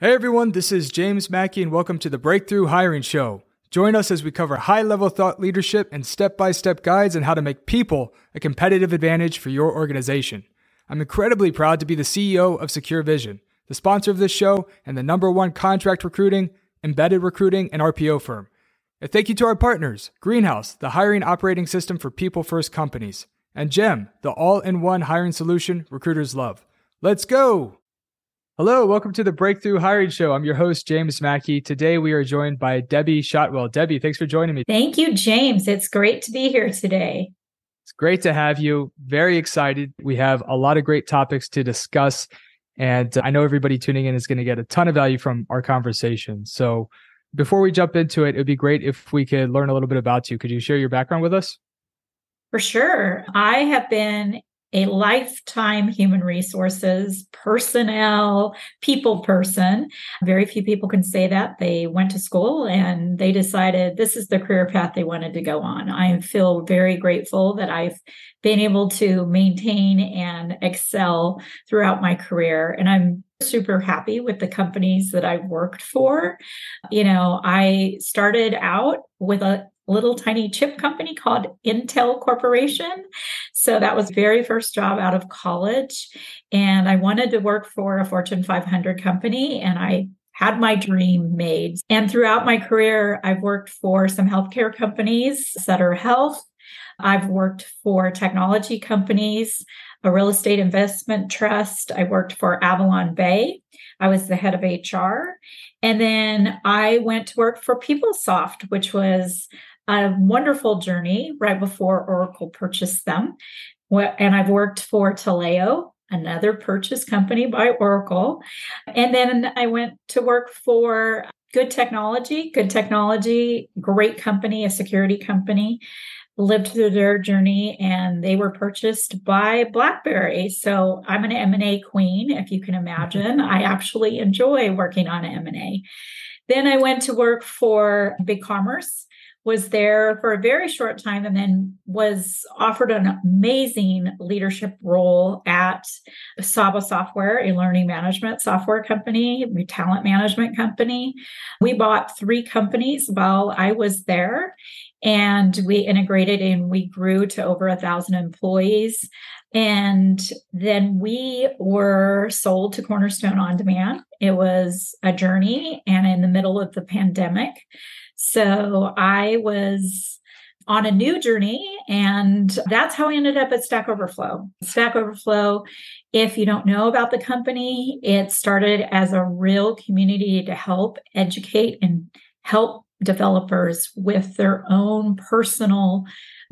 Hey everyone, this is James Mackey, and welcome to the Breakthrough Hiring Show. Join us as we cover high level thought leadership and step by step guides on how to make people a competitive advantage for your organization. I'm incredibly proud to be the CEO of SecureVision, the sponsor of this show, and the number one contract recruiting, embedded recruiting, and RPO firm. And thank you to our partners Greenhouse, the hiring operating system for people first companies, and GEM, the all in one hiring solution recruiters love. Let's go! Hello, welcome to the Breakthrough Hiring Show. I'm your host, James Mackey. Today we are joined by Debbie Shotwell. Debbie, thanks for joining me. Thank you, James. It's great to be here today. It's great to have you. Very excited. We have a lot of great topics to discuss. And I know everybody tuning in is going to get a ton of value from our conversation. So before we jump into it, it would be great if we could learn a little bit about you. Could you share your background with us? For sure. I have been a lifetime human resources, personnel, people person. Very few people can say that. They went to school and they decided this is the career path they wanted to go on. I feel very grateful that I've been able to maintain and excel throughout my career. And I'm super happy with the companies that I've worked for. You know, I started out with a little tiny chip company called Intel Corporation. So that was very first job out of college. And I wanted to work for a Fortune 500 company and I had my dream made. And throughout my career, I've worked for some healthcare companies, Sutter Health. I've worked for technology companies, a real estate investment trust. I worked for AvalonBay. I was the head of HR. And then I went to work for PeopleSoft, which was a wonderful journey right before Oracle purchased them. And I've worked for Taleo, another purchase company by Oracle. And then I went to work for Good Technology, Good Technology, great company, a security company. Lived through their journey and they were purchased by BlackBerry. So I'm an M&A queen, if you can imagine. I actually enjoy working on M&A. Then I went to work for BigCommerce was there for a very short time and then was offered an amazing leadership role at Saba Software, a learning management software company, a talent management company. We bought three companies while I was there and we integrated and we grew to over a thousand employees. And then we were sold to Cornerstone OnDemand. It was a journey and in the middle of the pandemic. So I was on a new journey, and that's how I ended up at Stack Overflow. Stack Overflow, if you don't know about the company, it started as a real community to help educate and help developers with their own personal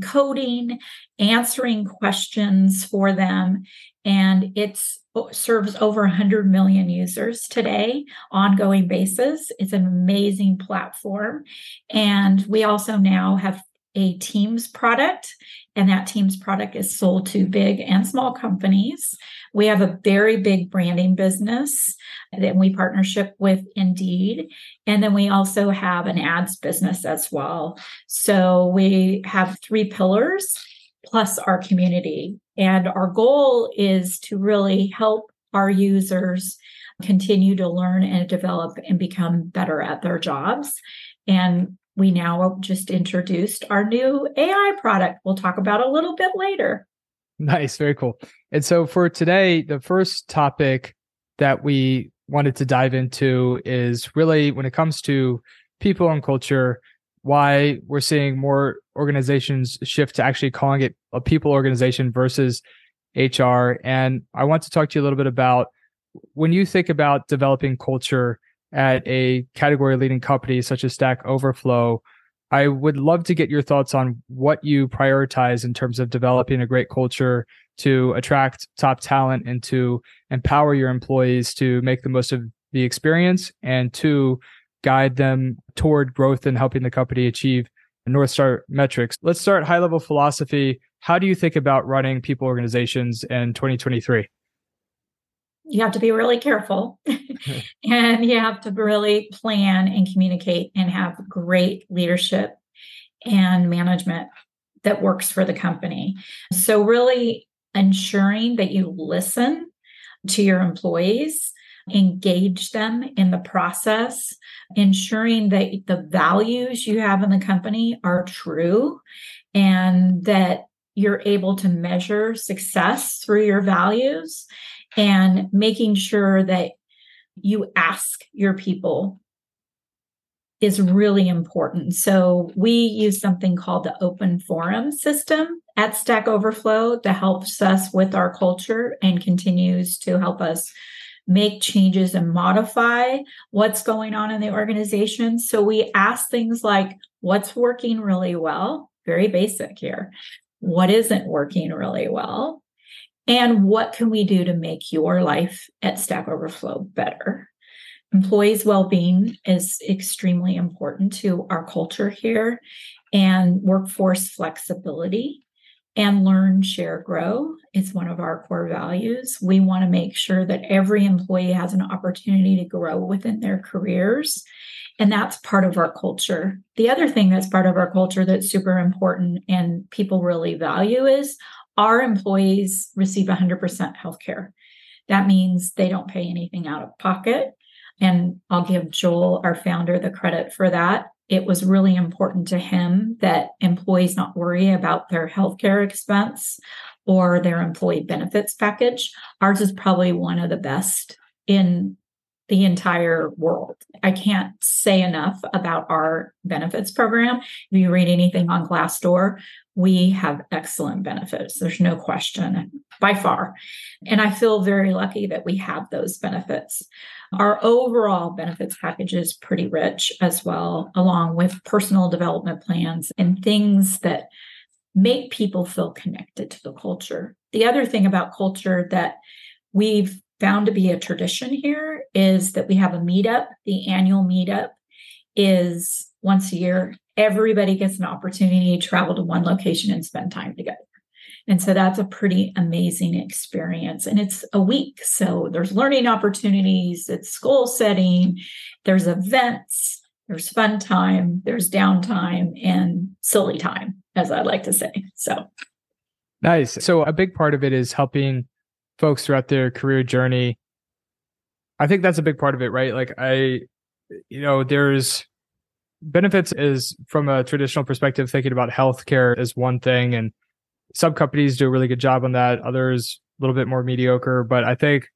coding, answering questions for them. And it serves over 100 million users today ongoing basis it's an amazing platform and we also now have a teams product and that teams product is sold to big and small companies we have a very big branding business that we partnership with indeed and then we also have an ads business as well so we have three pillars plus our community and our goal is to really help our users continue to learn and develop and become better at their jobs. And we now just introduced our new AI product. We'll talk about a little bit later. Nice, very cool. And so for today, the first topic that we wanted to dive into is really when it comes to people and culture, why we're seeing more organizations shift to actually calling it a people organization versus HR. And I want to talk to you a little bit about when you think about developing culture at a category leading company such as Stack Overflow. I would love to get your thoughts on what you prioritize in terms of developing a great culture to attract top talent and to empower your employees to make the most of the experience and to guide them toward growth and helping the company achieve North Star metrics. Let's start high level philosophy. How do you think about running people organizations in 2023? You have to be really careful and you have to really plan and communicate and have great leadership and management that works for the company. So, really ensuring that you listen to your employees engage them in the process, ensuring that the values you have in the company are true and that you're able to measure success through your values and making sure that you ask your people is really important. So we use something called the open forum system at Stack Overflow that helps us with our culture and continues to help us make changes and modify what's going on in the organization. So we ask things like what's working really well, very basic here. What isn't working really well? And what can we do to make your life at Stack Overflow better? Employees' well being is extremely important to our culture here, and workforce flexibility and learn, share, grow is one of our core values. We want to make sure that every employee has an opportunity to grow within their careers. And that's part of our culture. The other thing that's part of our culture that's super important and people really value is our employees receive 100% healthcare. That means they don't pay anything out of pocket. And I'll give Joel, our founder, the credit for that. It was really important to him that employees not worry about their healthcare expense or their employee benefits package. Ours is probably one of the best in the entire world. I can't say enough about our benefits program. If you read anything on Glassdoor, we have excellent benefits. There's no question by far. And I feel very lucky that we have those benefits. Our overall benefits package is pretty rich as well, along with personal development plans and things that make people feel connected to the culture. The other thing about culture that we've found to be a tradition here is that we have a meetup. The annual meetup is once a year. Everybody gets an opportunity to travel to one location and spend time together. And so that's a pretty amazing experience. And it's a week. So there's learning opportunities, it's goal setting, there's events, there's fun time, there's downtime, and silly time, as I like to say. So nice. So a big part of it is helping folks throughout their career journey. I think that's a big part of it, right? Like I, you know, there's benefits is from a traditional perspective, thinking about healthcare is one thing and some companies do a really good job on that, others a little bit more mediocre. But I think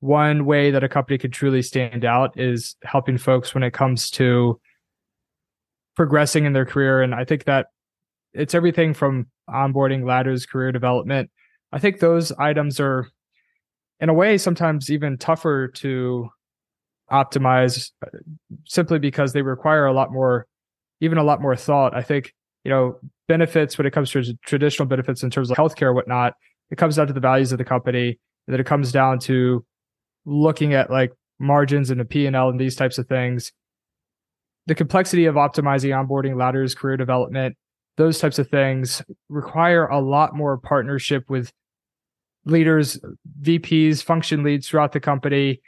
one way that a company could truly stand out is helping folks when it comes to progressing in their career. And I think that it's everything from onboarding, ladders, career development. I think those items are, in a way, sometimes even tougher to optimize uh, simply because they require a lot more, even a lot more thought. I think, you know, benefits when it comes to traditional benefits in terms of healthcare, whatnot, it comes down to the values of the company. And then it comes down to looking at like margins and a P&L and these types of things. The complexity of optimizing onboarding ladders, career development, those types of things require a lot more partnership with leaders, VPs, function leads throughout the company.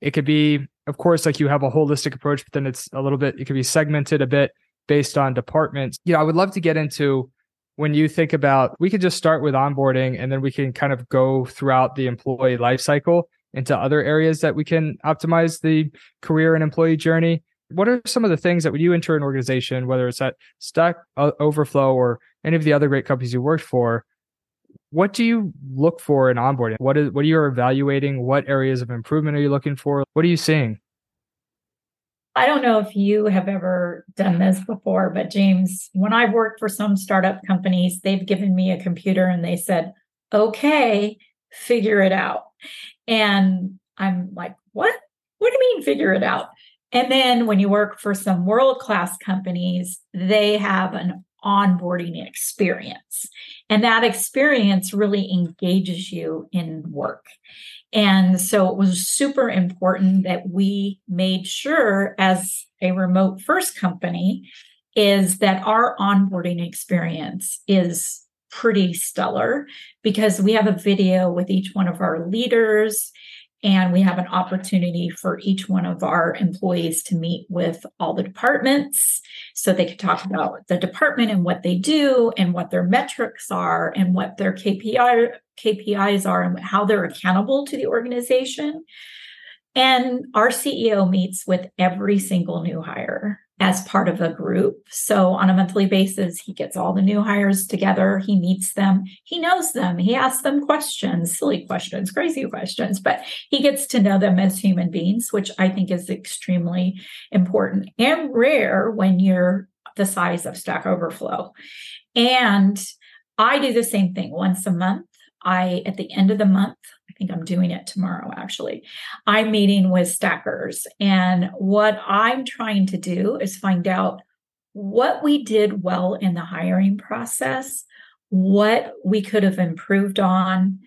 It could be, of course, like you have a holistic approach, but then it's a little bit, it could be segmented a bit based on departments. You know, I would love to get into when you think about we could just start with onboarding and then we can kind of go throughout the employee life cycle into other areas that we can optimize the career and employee journey. What are some of the things that when you enter an organization, whether it's at Stack uh, Overflow or any of the other great companies you worked for, what do you look for in onboarding? What is what are you evaluating? What areas of improvement are you looking for? What are you seeing? I don't know if you have ever done this before, but James, when I've worked for some startup companies, they've given me a computer and they said, okay, figure it out. And I'm like, what? What do you mean figure it out? And then when you work for some world class companies, they have an onboarding experience. And that experience really engages you in work. And so it was super important that we made sure, as a remote first company, is that our onboarding experience is pretty stellar because we have a video with each one of our leaders and we have an opportunity for each one of our employees to meet with all the departments so they could talk about the department and what they do and what their metrics are and what their KPI, KPIs are and how they're accountable to the organization. And our CEO meets with every single new hire as part of a group. So on a monthly basis, he gets all the new hires together. He meets them. He knows them. He asks them questions, silly questions, crazy questions, but he gets to know them as human beings, which I think is extremely important and rare when you're the size of Stack Overflow. And I do the same thing once a month. I, at the end of the month, I think I'm doing it tomorrow actually. I'm meeting with stackers. And what I'm trying to do is find out what we did well in the hiring process, what we could have improved on,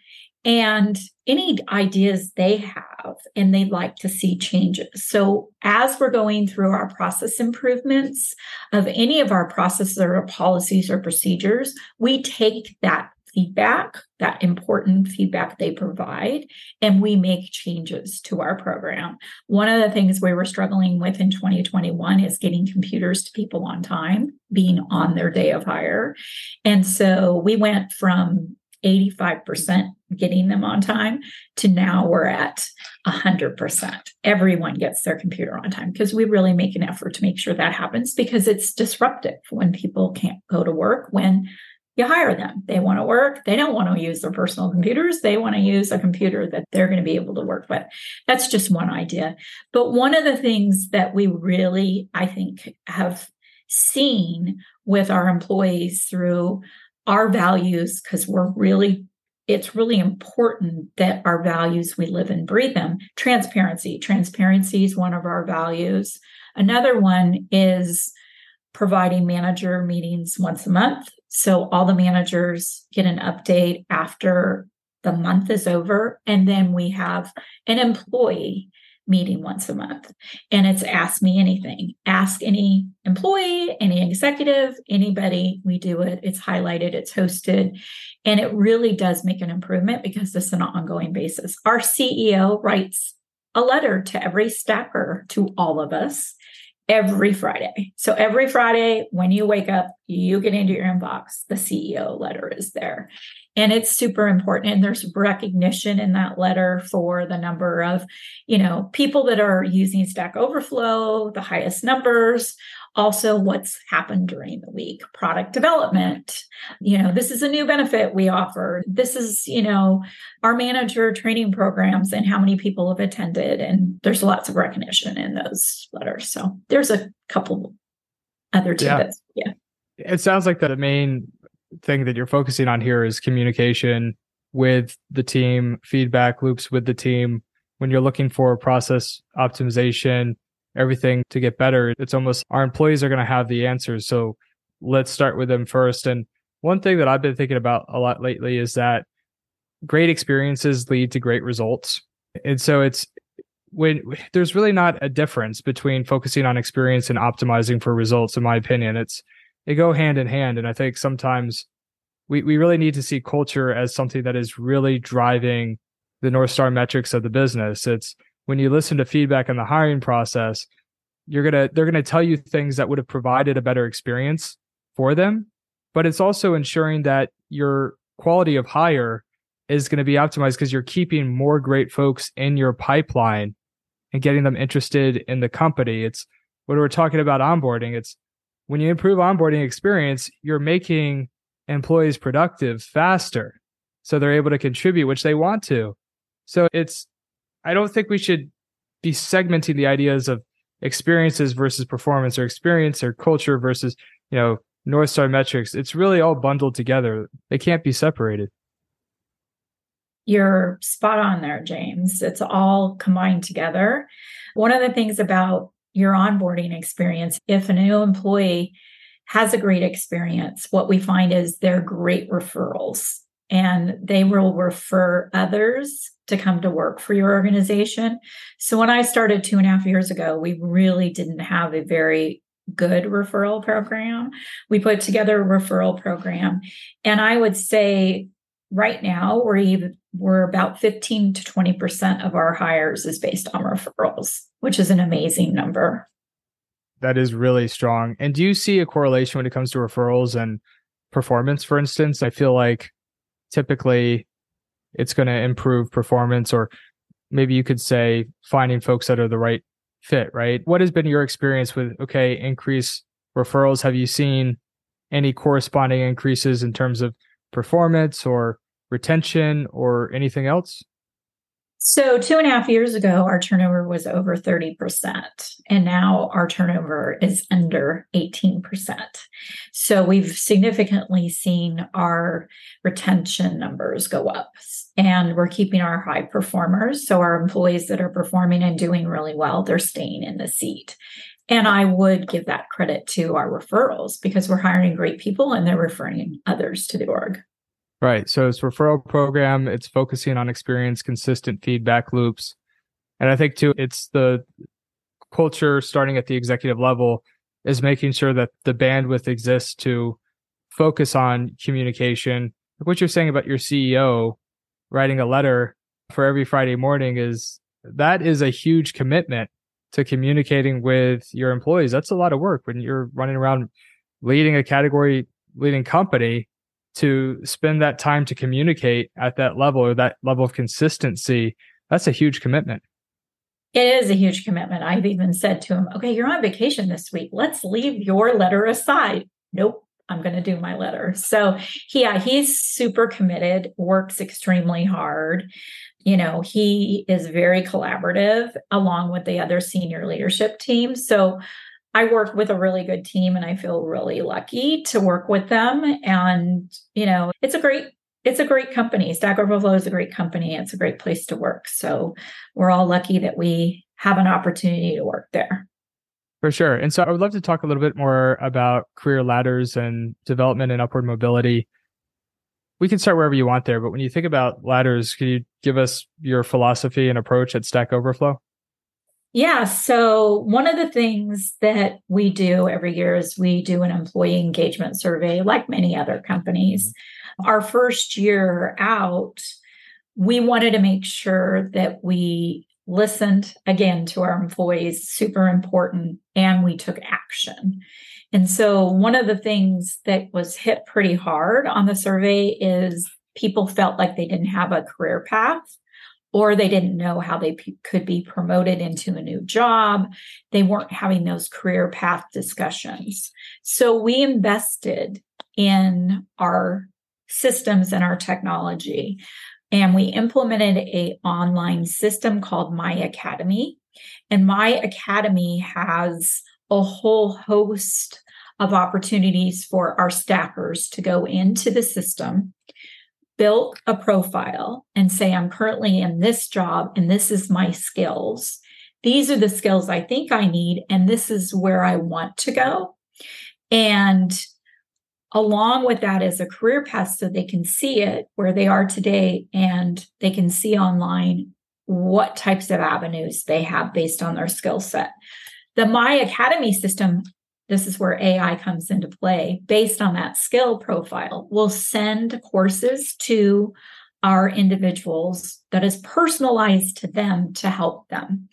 and any ideas they have and they'd like to see changes. So, as we're going through our process improvements of any of our processes or policies or procedures, we take that feedback, that important feedback they provide, and we make changes to our program. One of the things we were struggling with in 2021 is getting computers to people on time, being on their day of hire. And so we went from 85% getting them on time to now we're at 100%. Everyone gets their computer on time because we really make an effort to make sure that happens because it's disruptive when people can't go to work when you hire them. They want to work. They don't want to use their personal computers. They want to use a computer that they're going to be able to work with. That's just one idea. But one of the things that we really, I think, have seen with our employees through our values, because we're really it's really important that our values we live and breathe them transparency transparency is one of our values another one is providing manager meetings once a month so all the managers get an update after the month is over. And then we have an employee meeting once a month. And it's ask me anything. Ask any employee, any executive, anybody. We do it. It's highlighted, it's hosted. And it really does make an improvement because this is an ongoing basis. Our CEO writes a letter to every stacker, to all of us, every Friday. So every Friday when you wake up, you get into your inbox, the CEO letter is there. And it's super important. And there's recognition in that letter for the number of, you know, people that are using Stack Overflow, the highest numbers, also what's happened during the week? Product development. You know this is a new benefit we offer. This is you know our manager training programs and how many people have attended and there's lots of recognition in those letters. So there's a couple other tidbits yeah, yeah. it sounds like the main thing that you're focusing on here is communication with the team feedback loops with the team. When you're looking for process optimization everything to get better. It's almost our employees are going to have the answers. So let's start with them first. And one thing that I've been thinking about a lot lately is that great experiences lead to great results. And so it's when there's really not a difference between focusing on experience and optimizing for results, in my opinion. It's they go hand in hand. And I think sometimes we, we really need to see culture as something that is really driving the North Star metrics of the business. It's when you listen to feedback in the hiring process, you're gonna they're gonna tell you things that would have provided a better experience for them. But it's also ensuring that your quality of hire is going to be optimized because you're keeping more great folks in your pipeline and getting them interested in the company. It's when we're talking about onboarding, it's when you improve onboarding experience, you're making employees productive faster. So they're able to contribute, which they want to. So it's I don't think we should be segmenting the ideas of experiences versus performance or experience or culture versus, you know, North Star metrics. It's really all bundled together. They can't be separated. You're spot on there, James. It's all combined together. One of the things about your onboarding experience, if a new employee has a great experience, what we find is they're great referrals and they will refer others to come to work for your organization. So when I started two and a half years ago, we really didn't have a very good referral program. We put together a referral program. And I would say right now we're even we're about 15 to 20% of our hires is based on referrals, which is an amazing number. That is really strong. And do you see a correlation when it comes to referrals and performance, for instance? I feel like typically it's going to improve performance or maybe you could say finding folks that are the right fit, right? What has been your experience with, okay, increase referrals? Have you seen any corresponding increases in terms of performance or retention or anything else? So, two and a half years ago, our turnover was over 30%, and now our turnover is under 18%. So, we've significantly seen our retention numbers go up, and we're keeping our high performers. So, our employees that are performing and doing really well, they're staying in the seat. And I would give that credit to our referrals because we're hiring great people and they're referring others to the org. Right. So it's referral program. It's focusing on experience, consistent feedback loops. And I think too, it's the culture starting at the executive level is making sure that the bandwidth exists to focus on communication. Like what you're saying about your CEO writing a letter for every Friday morning is that is a huge commitment to communicating with your employees. That's a lot of work when you're running around leading a category leading company to spend that time to communicate at that level or that level of consistency, that's a huge commitment. It is a huge commitment. I've even said to him, okay, you're on vacation this week. Let's leave your letter aside. Nope, I'm going to do my letter. So, yeah, he's super committed, works extremely hard. You know, he is very collaborative along with the other senior leadership team. So, I work with a really good team and I feel really lucky to work with them. And, you know, it's a great it's a great company. Stack Overflow is a great company. It's a great place to work. So we're all lucky that we have an opportunity to work there. For sure. And so I would love to talk a little bit more about career ladders and development and upward mobility. We can start wherever you want there, but when you think about ladders, can you give us your philosophy and approach at Stack Overflow? Yeah. So, one of the things that we do every year is we do an employee engagement survey, like many other companies. Mm-hmm. Our first year out, we wanted to make sure that we listened again to our employees, super important, and we took action. And so, one of the things that was hit pretty hard on the survey is people felt like they didn't have a career path or they didn't know how they p- could be promoted into a new job. They weren't having those career path discussions. So we invested in our systems and our technology and we implemented a online system called My Academy. And My Academy has a whole host of opportunities for our staffers to go into the system built a profile and say, I'm currently in this job and this is my skills. These are the skills I think I need, and this is where I want to go. And along with that is a career path so they can see it where they are today and they can see online what types of avenues they have based on their skill set. The My Academy system this is where AI comes into play based on that skill profile. We'll send courses to our individuals that is personalized to them to help them.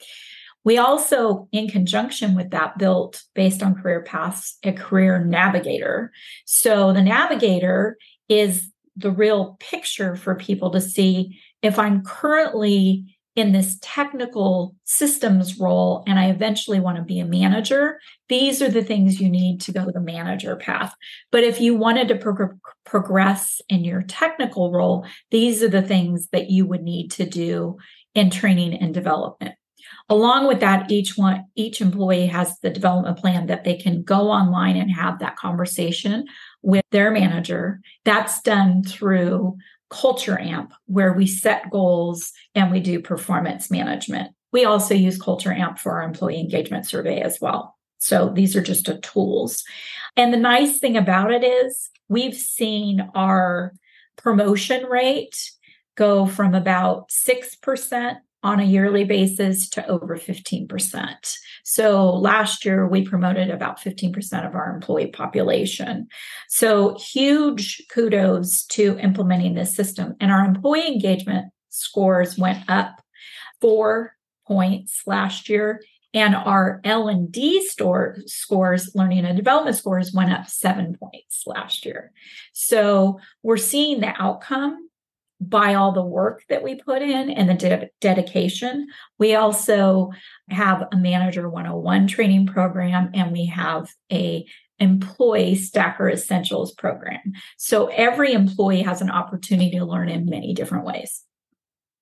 We also, in conjunction with that, built based on career paths, a career navigator. So the navigator is the real picture for people to see if I'm currently in this technical systems role and I eventually want to be a manager, these are the things you need to go the manager path. But if you wanted to pro- progress in your technical role, these are the things that you would need to do in training and development. Along with that, each one, each employee has the development plan that they can go online and have that conversation with their manager. That's done through Culture Amp, where we set goals and we do performance management. We also use Culture Amp for our employee engagement survey as well. So these are just a tools. And the nice thing about it is we've seen our promotion rate go from about 6% on a yearly basis to over 15%. So last year we promoted about 15% of our employee population. So huge kudos to implementing this system. And our employee engagement scores went up four points last year and our l&d store scores learning and development scores went up seven points last year so we're seeing the outcome by all the work that we put in and the de- dedication. We also have a manager 101 training program and we have a employee stacker essentials program. So every employee has an opportunity to learn in many different ways.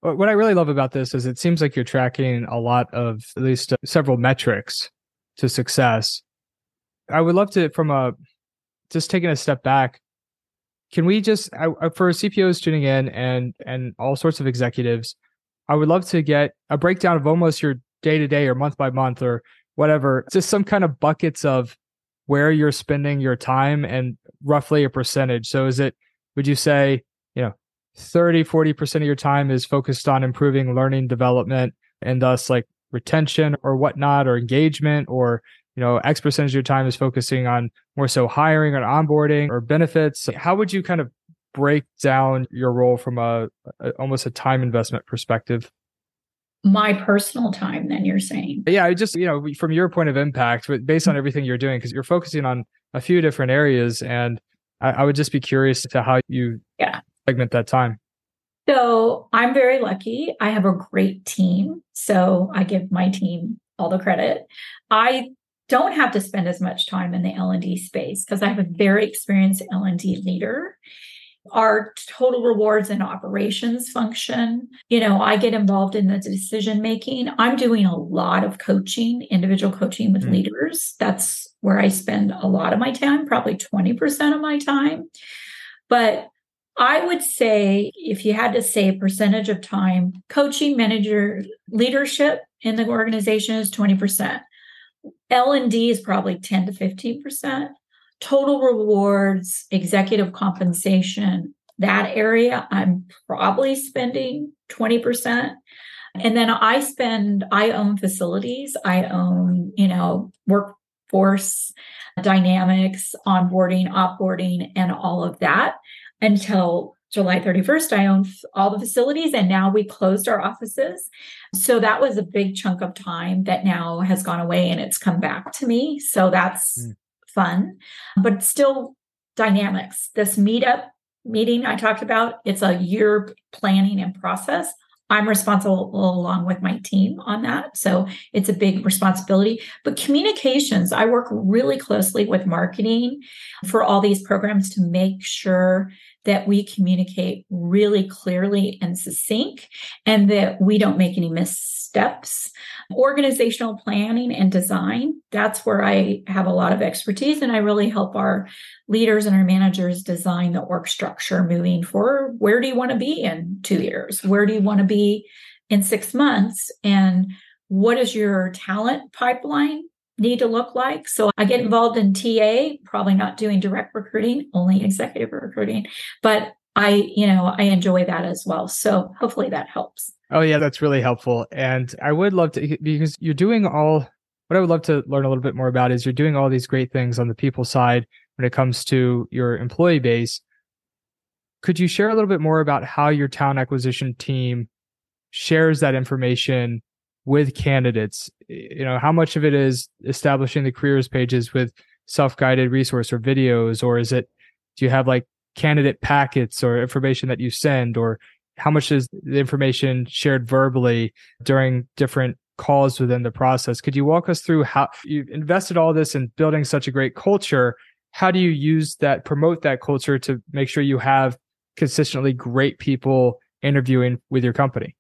What I really love about this is it seems like you're tracking a lot of at least uh, several metrics to success. I would love to, from a just taking a step back, can we just I, for CPOs tuning in and and all sorts of executives, I would love to get a breakdown of almost your day to day or month by month or whatever, just some kind of buckets of where you're spending your time and roughly a percentage. So is it, would you say, you know, 30, 40% of your time is focused on improving learning development and thus like retention or whatnot or engagement or you know x percentage of your time is focusing on more so hiring or onboarding or benefits. How would you kind of break down your role from a, a almost a time investment perspective? My personal time then you're saying? Yeah I just you know from your point of impact but based on mm-hmm. everything you're doing because you're focusing on a few different areas and I, I, would just be curious to how you yeah. segment that time. So i'm very lucky. I have a great team so i give my team all the credit. I don't have to spend as much time in the l&d space because i have a very experienced l&d leader our total rewards and operations function. You know, I get involved in the decision making. I'm doing a lot of coaching, individual coaching with mm. leaders. That's where I spend a lot of my time, probably 20% of my time. But I would say if you had to say a percentage of time, coaching manager leadership in the organization is 20%. L&D is probably 10 to 15% total rewards, executive compensation, that area, I'm probably spending 20%. And then I spend, I own facilities, I own, you know, workforce dynamics, onboarding, offboarding, and all of that until July 31st. I own all the facilities and now we closed our offices. So that was a big chunk of time that now has gone away and it's come back to me. So that's mm fun, but still dynamics. This meetup meeting I talked about, it's a year planning and process. I'm responsible along with my team on that. So it's a big responsibility. But communications, I work really closely with marketing for all these programs to make sure that we communicate really clearly and succinct and that we don't make any missteps Organizational planning and design, that's where I have a lot of expertise, and I really help our leaders and our managers design the org structure moving forward. Where do you want to be in two years? Where do you want to be in six months? And what is your talent pipeline need to look like? So I get involved in TA, probably not doing direct recruiting, only executive recruiting, but I, you know, I enjoy that as well. So hopefully that helps. Oh yeah, that's really helpful. And I would love to because you're doing all what I would love to learn a little bit more about is you're doing all these great things on the people side when it comes to your employee base. Could you share a little bit more about how your talent acquisition team shares that information with candidates? You know, how much of it is establishing the careers pages with self-guided resource or videos or is it do you have like candidate packets or information that you send or how much is the information shared verbally during different calls within the process? Could you walk us through how you've invested all this in building such a great culture. How do you use that promote that culture to make sure you have consistently great people interviewing with your company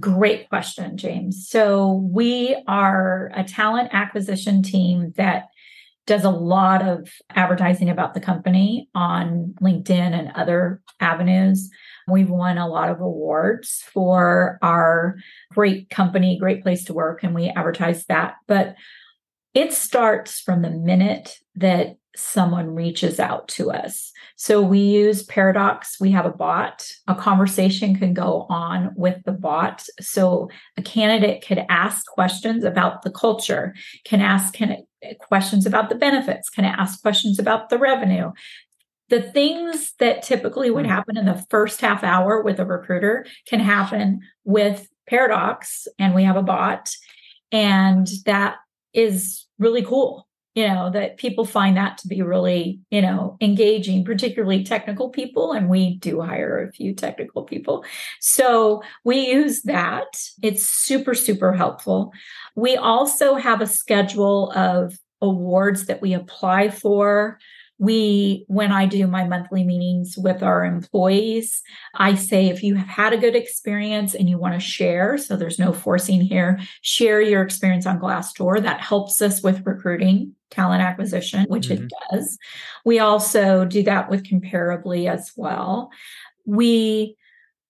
Great question, James. So, we are a talent acquisition team that does a lot of advertising about the company on LinkedIn and other avenues. We've won a lot of awards for our great company, great place to work, and we advertise that. But it starts from the minute that someone reaches out to us. So we use Paradox. We have a bot. A conversation can go on with the bot. So a candidate could ask questions about the culture, can ask can, questions about the benefits, can ask questions about the revenue, the things that typically would hmm. happen in the first half hour with a recruiter can happen with Paradox, and we have a bot, and that is really cool. you know that people find that to be really you know engaging particularly technical people and we do hire a few technical people. So we use that. It's super super helpful. We also have a schedule of awards that we apply for we when i do my monthly meetings with our employees i say if you have had a good experience and you want to share so there's no forcing here share your experience on glassdoor. That helps us with recruiting talent acquisition which mm-hmm. it does. We also do that with Comparably as well. We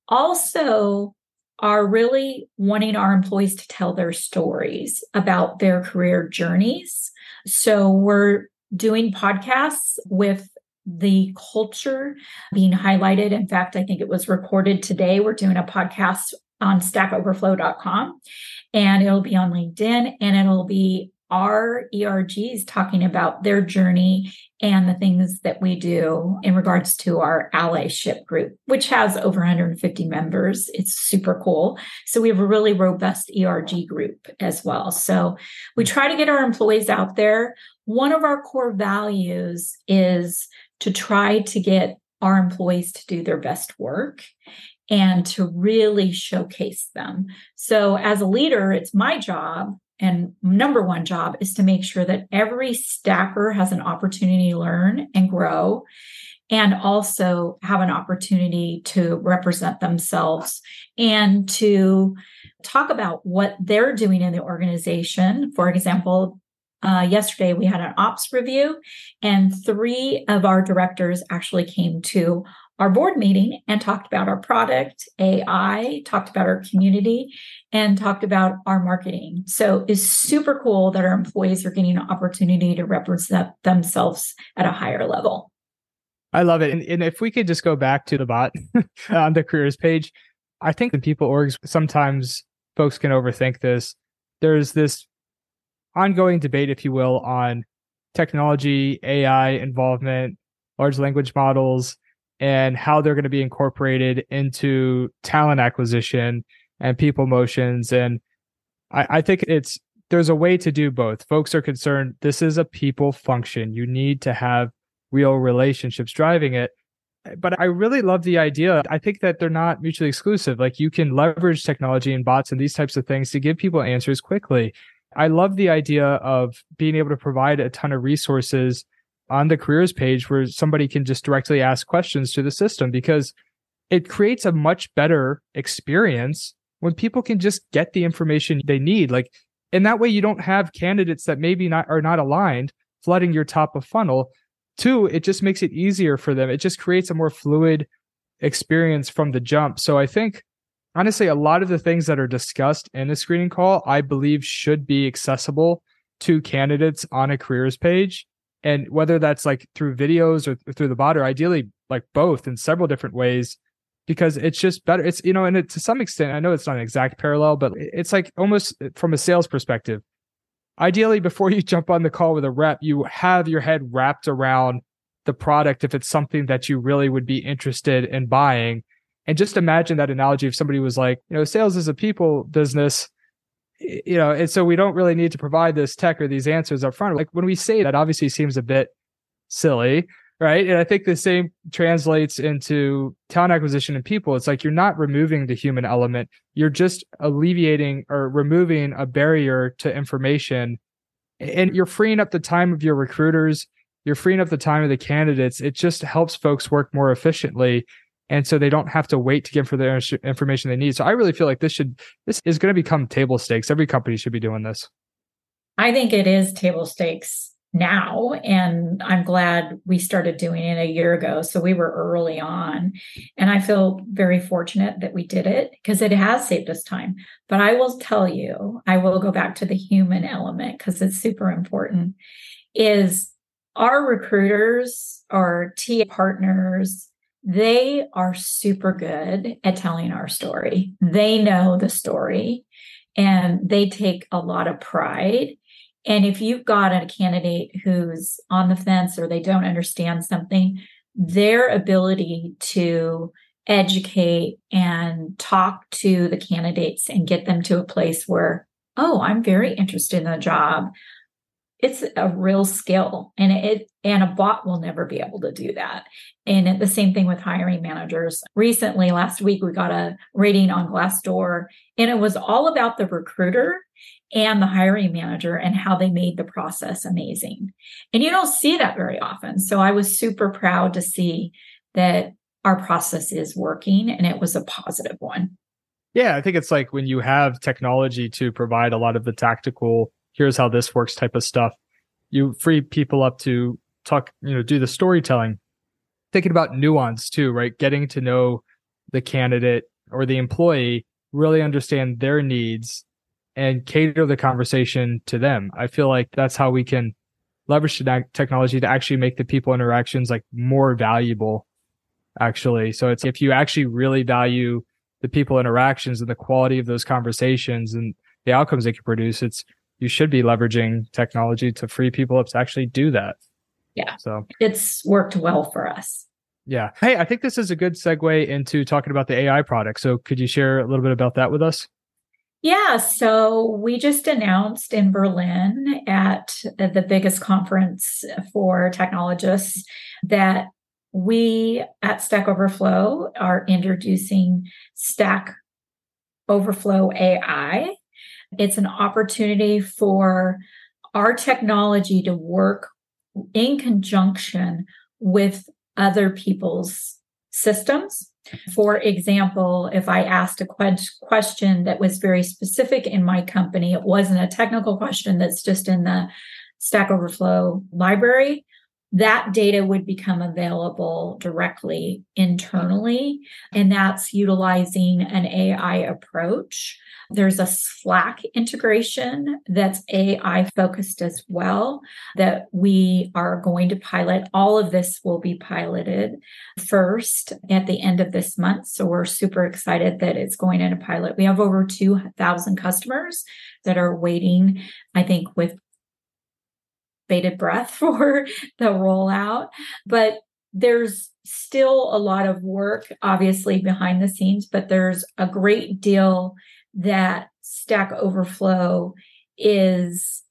also are really wanting our employees to tell their stories about their career journeys. So we're doing podcasts with the culture being highlighted. In fact, I think it was recorded today. We're doing a podcast on stackoverflow.com and it'll be on LinkedIn and it'll be our ERGs talking about their journey and the things that we do in regards to our allyship group, which has over 150 members. It's super cool. So we have a really robust ERG group as well. So we try to get our employees out there one of our core values is to try to get our employees to do their best work and to really showcase them. So, as a leader, it's my job and number one job is to make sure that every stacker has an opportunity to learn and grow and also have an opportunity to represent themselves and to talk about what they're doing in the organization. For example, uh, yesterday we had an ops review, and three of our directors actually came to our board meeting and talked about our product, AI, talked about our community, and talked about our marketing. So it's super cool that our employees are getting an opportunity to represent themselves at a higher level. I love it. And, and if we could just go back to the bot on um, the careers page, I think in people orgs, sometimes folks can overthink this. There's this ongoing debate, if you will, on technology, AI involvement, large language models, and how they're going to be incorporated into talent acquisition and people motions. And I, I think it's there's a way to do both. Folks are concerned this is a people function. You need to have real relationships driving it. But I really love the idea. I think that they're not mutually exclusive. Like you can leverage technology and bots and these types of things to give people answers quickly. I love the idea of being able to provide a ton of resources on the careers page where somebody can just directly ask questions to the system because it creates a much better experience when people can just get the information they need. Like, and that way, you don't have candidates that maybe not are not aligned flooding your top of funnel. Two, it just makes it easier for them. It just creates a more fluid experience from the jump. So I think honestly, a lot of the things that are discussed in a screening call, I believe should be accessible to candidates on a careers page. And whether that's like through videos or through the bot, or ideally like both in several different ways, because it's just better. It's, you know, and it, to some extent, I know it's not an exact parallel, but it's like almost uh, from a sales perspective. Ideally, before you jump on the call with a rep, you have your head wrapped around the product if it's something that you really would be interested in buying and just imagine that analogy if somebody was like, you know, sales is a people business, you know, and so we don't really need to provide this tech or these answers up front. Like when we say that, obviously seems a bit silly, right? And I think the same translates into talent acquisition and people. It's like you're not removing the human element, you're just alleviating or removing a barrier to information. And you're freeing up the time of your recruiters, you're freeing up the time of the candidates. It just helps folks work more efficiently and so they don't have to wait to get for the information they need. So I really feel like this should this is going to become table stakes. Every company should be doing this. I think it is table stakes now and I'm glad we started doing it a year ago so we were early on and I feel very fortunate that we did it because it has saved us time but I will tell you I will go back to the human element because it's super important is our recruiters our TA partners they are super good at telling our story. They know the story and they take a lot of pride. And if you've got a candidate who's on the fence or they don't understand something, their ability to educate and talk to the candidates and get them to a place where, oh, I'm very interested in the job. It's a real skill and it and a bot will never be able to do that. And the same thing with hiring managers. Recently last week we got a rating on glassdoor and it was all about the recruiter and the hiring manager and how they made the process amazing. And you don't see that very often. So i was super proud to see that our process is working and it was a positive one. Yeah i think it's like when you have technology to provide a lot of the tactical here's how this works type of stuff. You free people up to talk, you know, do the storytelling, thinking about nuance too, right? Getting to know the candidate or the employee, really understand their needs and cater the conversation to them. I feel like that's how we can leverage the technology to actually make the people interactions like more valuable actually. So it's if you actually really value the people interactions and the quality of those conversations and the outcomes they can produce, it's you should be leveraging technology to free people up to actually do that. Yeah. So it's worked well for us. Yeah. Hey, I think this is a good segue into talking about the AI product. So could you share a little bit about that with us? Yeah, so we just announced in Berlin at the biggest conference for technologists that we at Stack Overflow are introducing Stack Overflow AI it's an opportunity for our technology to work in conjunction with other people's systems. For example, if I asked a question that was very specific in my company, it wasn't a technical question that's just in the Stack Overflow library, that data would become available directly internally. And that's utilizing an AI approach. There's a Slack integration that's AI focused as well that we are going to pilot. All of this will be piloted first at the end of this month. So we're super excited that it's going into pilot. We have over 2,000 customers that are waiting, I think, with bated breath for the rollout. But there's still a lot of work, obviously, behind the scenes, but there's a great deal that Stack Overflow is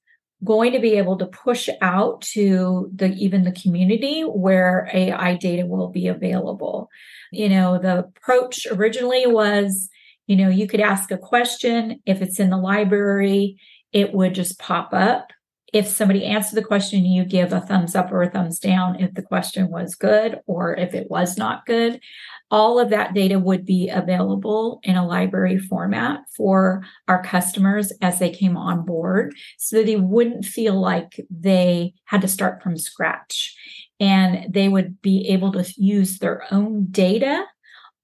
going to be able to push out to the even the community where AI data will be available. You know, the approach originally was, you know, you could ask a question if it's in the library, it would just pop up if somebody answered the question, you give a thumbs up or a thumbs down if the question was good or if it was not good. All of that data would be available in a library format for our customers as they came on board so that they wouldn't feel like they had to start from scratch. And they would be able to use their own data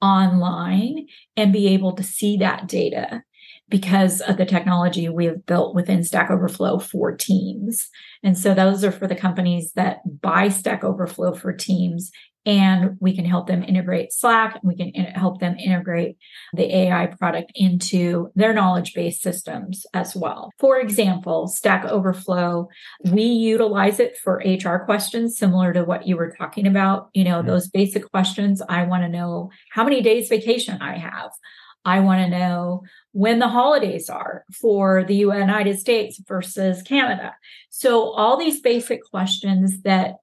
online and be able to see that data because of the technology we have built within Stack Overflow for Teams. And so those are for the companies that buy Stack Overflow for Teams and we can help them integrate Slack. We can in- help them integrate the AI product into their knowledge based systems as well. For example, Stack Overflow, we utilize it for HR questions, similar to what you were talking about. You know, mm-hmm. those basic questions. I want to know how many days vacation I have. I want to know when the holidays are for the United States versus Canada. So, all these basic questions that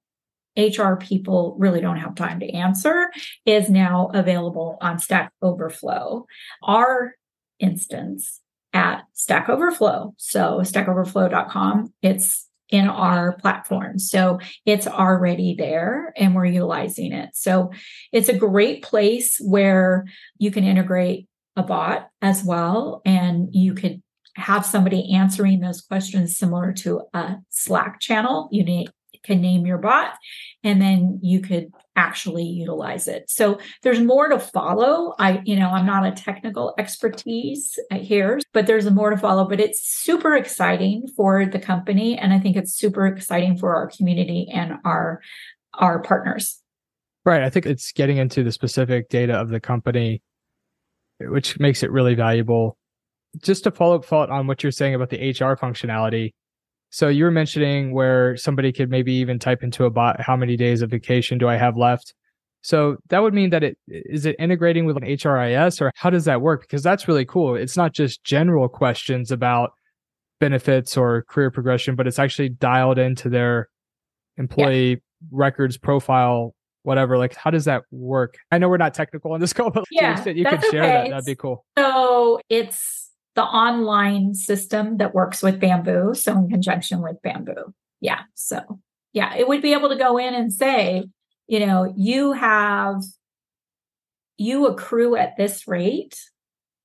HR people really don't have time to answer is now available on Stack Overflow. Our instance at Stack Overflow. So, stackoverflow.com, it's in our platform. So it's already there and we're utilizing it. So it's a great place where you can integrate a bot as well. And you could have somebody answering those questions similar to a Slack channel. You can name your bot and then you could actually utilize it. So there's more to follow. I, you know, I'm not a technical expertise uh, here, but there's more to follow, but it's super exciting for the company. And I think it's super exciting for our community and our, our partners. Right. I think it's getting into the specific data of the company which makes it really valuable. Just to follow up thought on what you're saying about the HR functionality. So you were mentioning where somebody could maybe even type into a bot, how many days of vacation do I have left? So that would mean that it is it integrating with an HRIS or how does that work? Because that's really cool. It's not just general questions about benefits or career progression, but it's actually dialed into their employee yeah. records profile, whatever. Like, how does that work? I know we're not technical on this call, but yeah, you could share okay. that. That'd be cool. So it's the online system that works with Bamboo. So in conjunction with Bamboo. Yeah. So yeah, it would be able to go in and say, you know, you have, you accrue at this rate.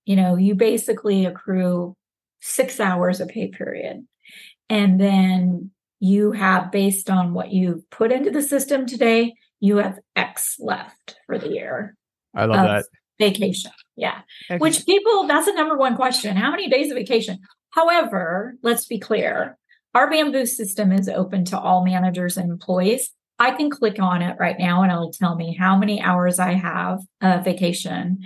You know, you basically accrue six hours a pay period. And then you have, based on what you've put into the system today, you have X left for the year. I love that. Vacation. Yeah. Which people, that's the number one question. How many days of vacation? However, let's be clear our bamboo system is open to all managers and employees. I can click on it right now and it'll tell me how many hours I have of vacation.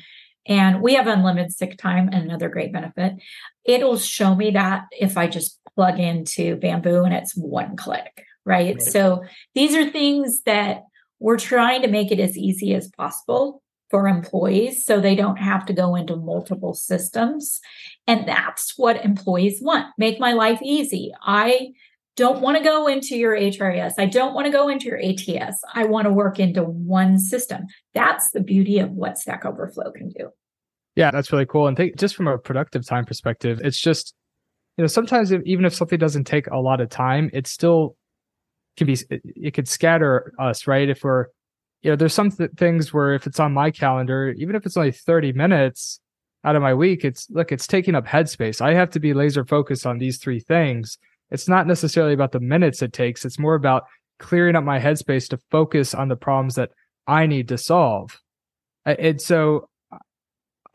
And we have unlimited sick time, and another great benefit. It'll show me that if I just plug into Bamboo and it's one click, right? right? So these are things that we're trying to make it as easy as possible for employees so they don't have to go into multiple systems. And that's what employees want. Make my life easy. I don't want to go into your HRIS. I don't want to go into your ATS. I want to work into one system. That's the beauty of what Stack Overflow can do. Yeah, that's really cool. And think just from a productive time perspective, it's just, you know, sometimes if, even if something doesn't take a lot of time, it still be, it could scatter us, right? If we're, you know, there's some th- things where if it's on my calendar, even if it's only 30 minutes out of my week, it's look, it's taking up headspace. I have to be laser focused on these three things it's not necessarily about the minutes it takes. It's more about clearing up my headspace to focus on the problems that I need to solve. And so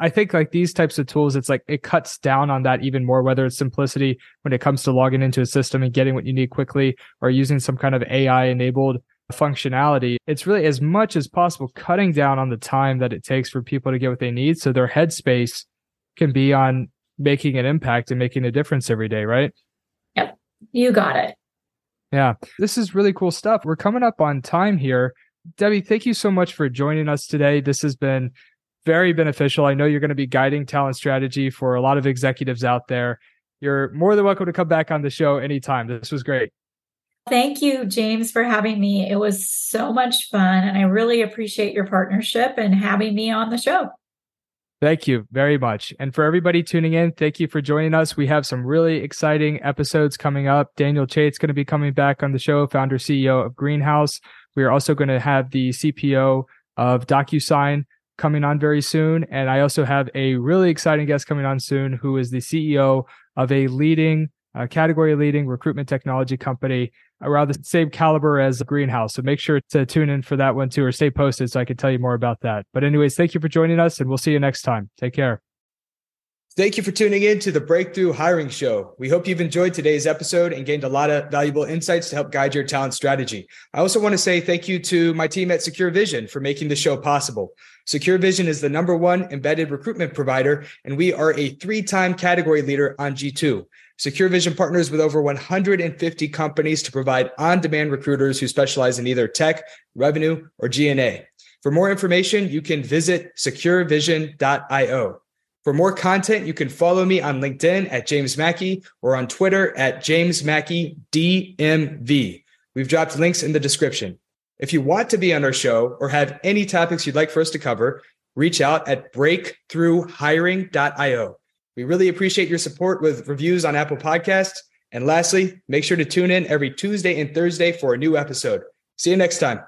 I think like these types of tools, it's like it cuts down on that even more, whether it's simplicity when it comes to logging into a system and getting what you need quickly or using some kind of AI enabled functionality. It's really as much as possible cutting down on the time that it takes for people to get what they need. So their headspace can be on making an impact and making a difference every day, right? Yep. You got it. Yeah, this is really cool stuff. We're coming up on time here. Debbie, thank you so much for joining us today. This has been very beneficial. I know you're going to be guiding talent strategy for a lot of executives out there. You're more than welcome to come back on the show anytime. This was great. Thank you, James, for having me. It was so much fun, and I really appreciate your partnership and having me on the show. Thank you very much. And for everybody tuning in, thank you for joining us. We have some really exciting episodes coming up. Daniel Chait's going to be coming back on the show, founder CEO of Greenhouse. We are also going to have the CPO of DocuSign coming on very soon. And I also have a really exciting guest coming on soon who is the CEO of a leading, uh, category leading recruitment technology company around the same caliber as Greenhouse. So make sure to tune in for that one too, or stay posted so I can tell you more about that. But, anyways, thank you for joining us, and we'll see you next time. Take care. Thank you for tuning in to the Breakthrough Hiring Show. We hope you've enjoyed today's episode and gained a lot of valuable insights to help guide your talent strategy. I also want to say thank you to my team at SecureVision for making the show possible. SecureVision is the number one embedded recruitment provider, and we are a three time category leader on G2. SecureVision partners with over 150 companies to provide on demand recruiters who specialize in either tech, revenue, or G&A. For more information, you can visit securevision.io. For more content, you can follow me on LinkedIn at James Mackey or on Twitter at James Mackey DMV. We've dropped links in the description. If you want to be on our show or have any topics you'd like for us to cover, reach out at breakthroughhiring.io. We really appreciate your support with reviews on Apple Podcasts. And lastly, make sure to tune in every Tuesday and Thursday for a new episode. See you next time.